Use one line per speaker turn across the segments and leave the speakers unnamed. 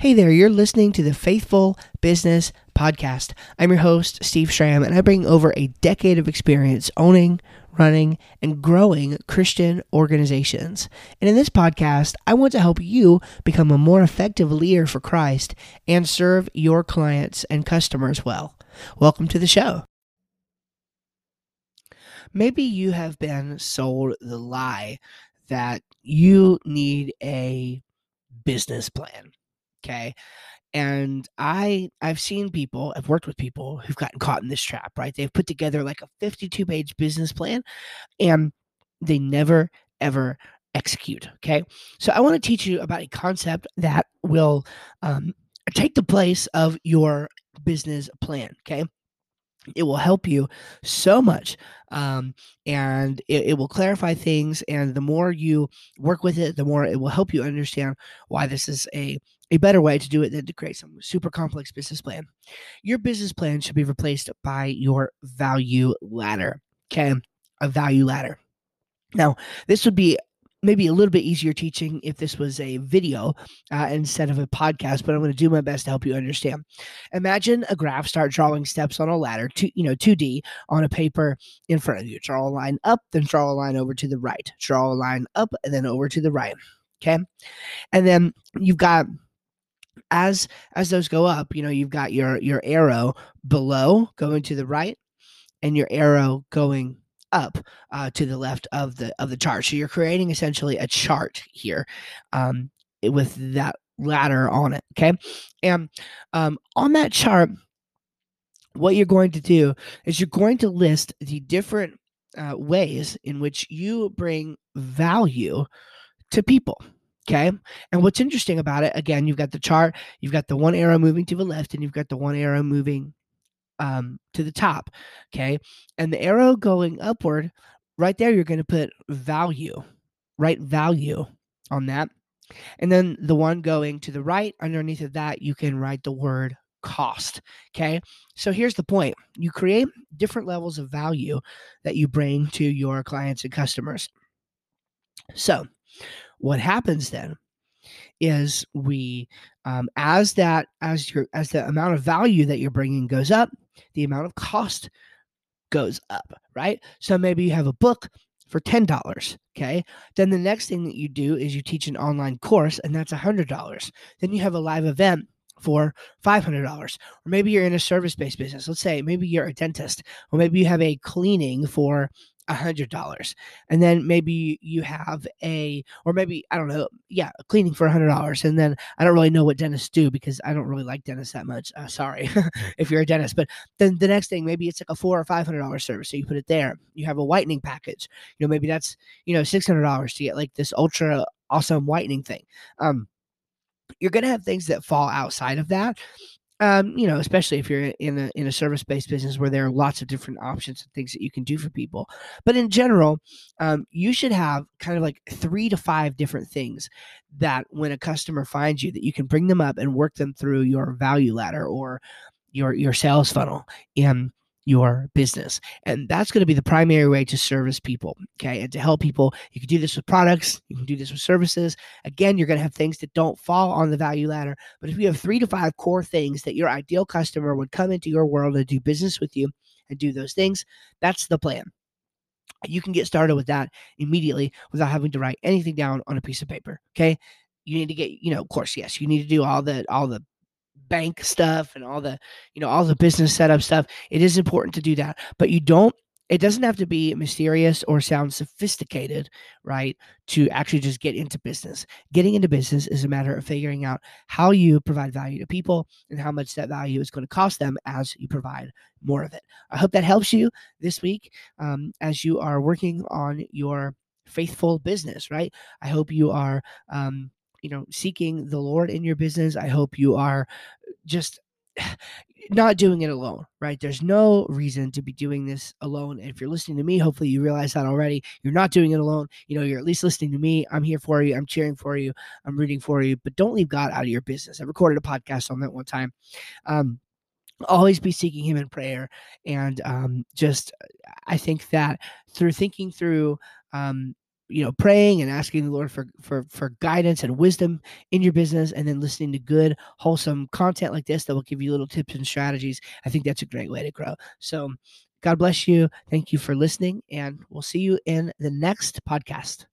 Hey there, you're listening to the Faithful Business Podcast. I'm your host, Steve Schramm, and I bring over a decade of experience owning, running, and growing Christian organizations. And in this podcast, I want to help you become a more effective leader for Christ and serve your clients and customers well. Welcome to the show. Maybe you have been sold the lie that you need a business plan Okay. And I I've seen people, I've worked with people who've gotten caught in this trap, right? They've put together like a 52 page business plan and they never ever execute. Okay. So I want to teach you about a concept that will um, take the place of your business plan. Okay. It will help you so much um, and it, it will clarify things. And the more you work with it, the more it will help you understand why this is a a better way to do it than to create some super complex business plan. Your business plan should be replaced by your value ladder. Okay, a value ladder. Now, this would be maybe a little bit easier teaching if this was a video uh, instead of a podcast but i'm going to do my best to help you understand imagine a graph start drawing steps on a ladder to you know 2d on a paper in front of you draw a line up then draw a line over to the right draw a line up and then over to the right okay and then you've got as as those go up, you know, you've got your your arrow below going to the right and your arrow going up uh, to the left of the of the chart. So you're creating essentially a chart here um, with that ladder on it. Okay, and um, on that chart, what you're going to do is you're going to list the different uh, ways in which you bring value to people. Okay. And what's interesting about it, again, you've got the chart, you've got the one arrow moving to the left, and you've got the one arrow moving um, to the top. Okay. And the arrow going upward, right there, you're going to put value, right? Value on that. And then the one going to the right, underneath of that, you can write the word cost. Okay. So here's the point you create different levels of value that you bring to your clients and customers. So, what happens then is we um, as that as your as the amount of value that you're bringing goes up the amount of cost goes up right? So maybe you have a book for $10 okay? Then the next thing that you do is you teach an online course and that's $100 then you have a live event for $500 or maybe you're in a service-based business. Let's say maybe you're a dentist or maybe you have a cleaning for a hundred dollars and then maybe you have a or maybe i don't know yeah cleaning for a hundred dollars and then i don't really know what dentists do because i don't really like dentists that much uh, sorry if you're a dentist but then the next thing maybe it's like a four or five hundred dollar service so you put it there you have a whitening package you know maybe that's you know six hundred dollars to get like this ultra awesome whitening thing um you're going to have things that fall outside of that um, you know, especially if you're in a in a service based business where there are lots of different options and things that you can do for people. But in general, um, you should have kind of like three to five different things that when a customer finds you, that you can bring them up and work them through your value ladder or your your sales funnel. And your business. And that's going to be the primary way to service people. Okay. And to help people, you can do this with products, you can do this with services. Again, you're going to have things that don't fall on the value ladder. But if you have three to five core things that your ideal customer would come into your world and do business with you and do those things, that's the plan. You can get started with that immediately without having to write anything down on a piece of paper. Okay you need to get you know of course yes you need to do all the all the bank stuff and all the you know all the business setup stuff it is important to do that but you don't it doesn't have to be mysterious or sound sophisticated, right? To actually just get into business. Getting into business is a matter of figuring out how you provide value to people and how much that value is going to cost them as you provide more of it. I hope that helps you this week um, as you are working on your faithful business, right? I hope you are um, you know seeking the lord in your business i hope you are just not doing it alone right? There's no reason to be doing this alone and if you're listening to me hopefully you realize that already. You're not doing it alone you know you're at least listening to me. I'm here for you i'm cheering for you i'm rooting for you but don't leave god out of your business. I recorded a podcast on that one time. Um always be seeking him in prayer and um just i think that through thinking through um you know praying and asking the lord for for for guidance and wisdom in your business and then listening to good wholesome content like this that will give you little tips and strategies i think that's a great way to grow. So god bless you. Thank you for listening and we'll see you in the next podcast.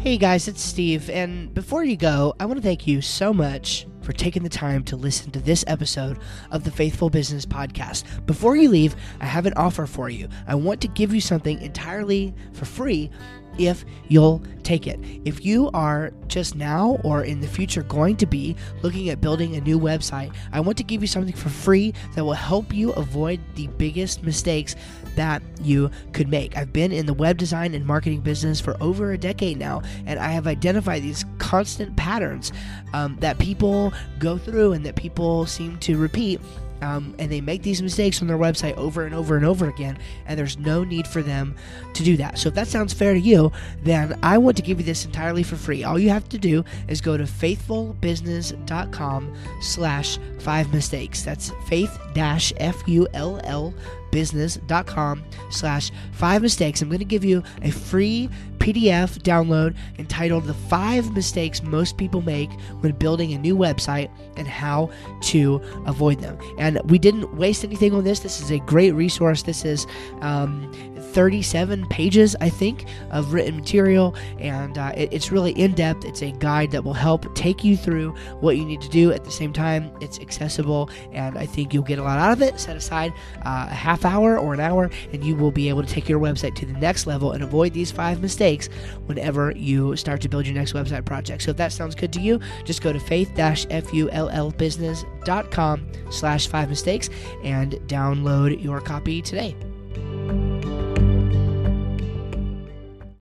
Hey guys, it's Steve, and before you go, I want to thank you so much for taking the time to listen to this episode of the Faithful Business Podcast. Before you leave, I have an offer for you. I want to give you something entirely for free if you'll take it. If you are just now or in the future going to be looking at building a new website, I want to give you something for free that will help you avoid the biggest mistakes that you could make. I've been in the web design and marketing business for over a decade now, and I have identified these constant patterns um, that people go through and that people seem to repeat um, and they make these mistakes on their website over and over and over again, and there's no need for them to do that. So if that sounds fair to you, then I want to give you this entirely for free. All you have to do is go to faithfulbusiness.com slash five mistakes. That's faith dash F U L L business.com slash five mistakes. I'm going to give you a free PDF download entitled The Five Mistakes Most People Make When Building a New Website and How to Avoid Them. And we didn't waste anything on this. This is a great resource. This is um, 37 pages, I think, of written material, and uh, it, it's really in depth. It's a guide that will help take you through what you need to do. At the same time, it's accessible, and I think you'll get a lot out of it. Set aside uh, a half hour or an hour, and you will be able to take your website to the next level and avoid these five mistakes whenever you start to build your next website project. So if that sounds good to you, just go to faith-fullbusiness.com slash five mistakes and download your copy today.